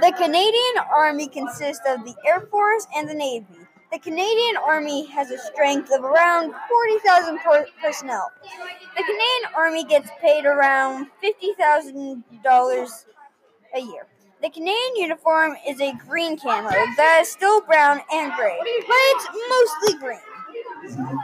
The Canadian Army consists of the Air Force and the Navy. The Canadian Army has a strength of around 40,000 per- personnel. The Canadian Army gets paid around $50,000 a year. The Canadian uniform is a green camo that is still brown and gray, but it's mostly green.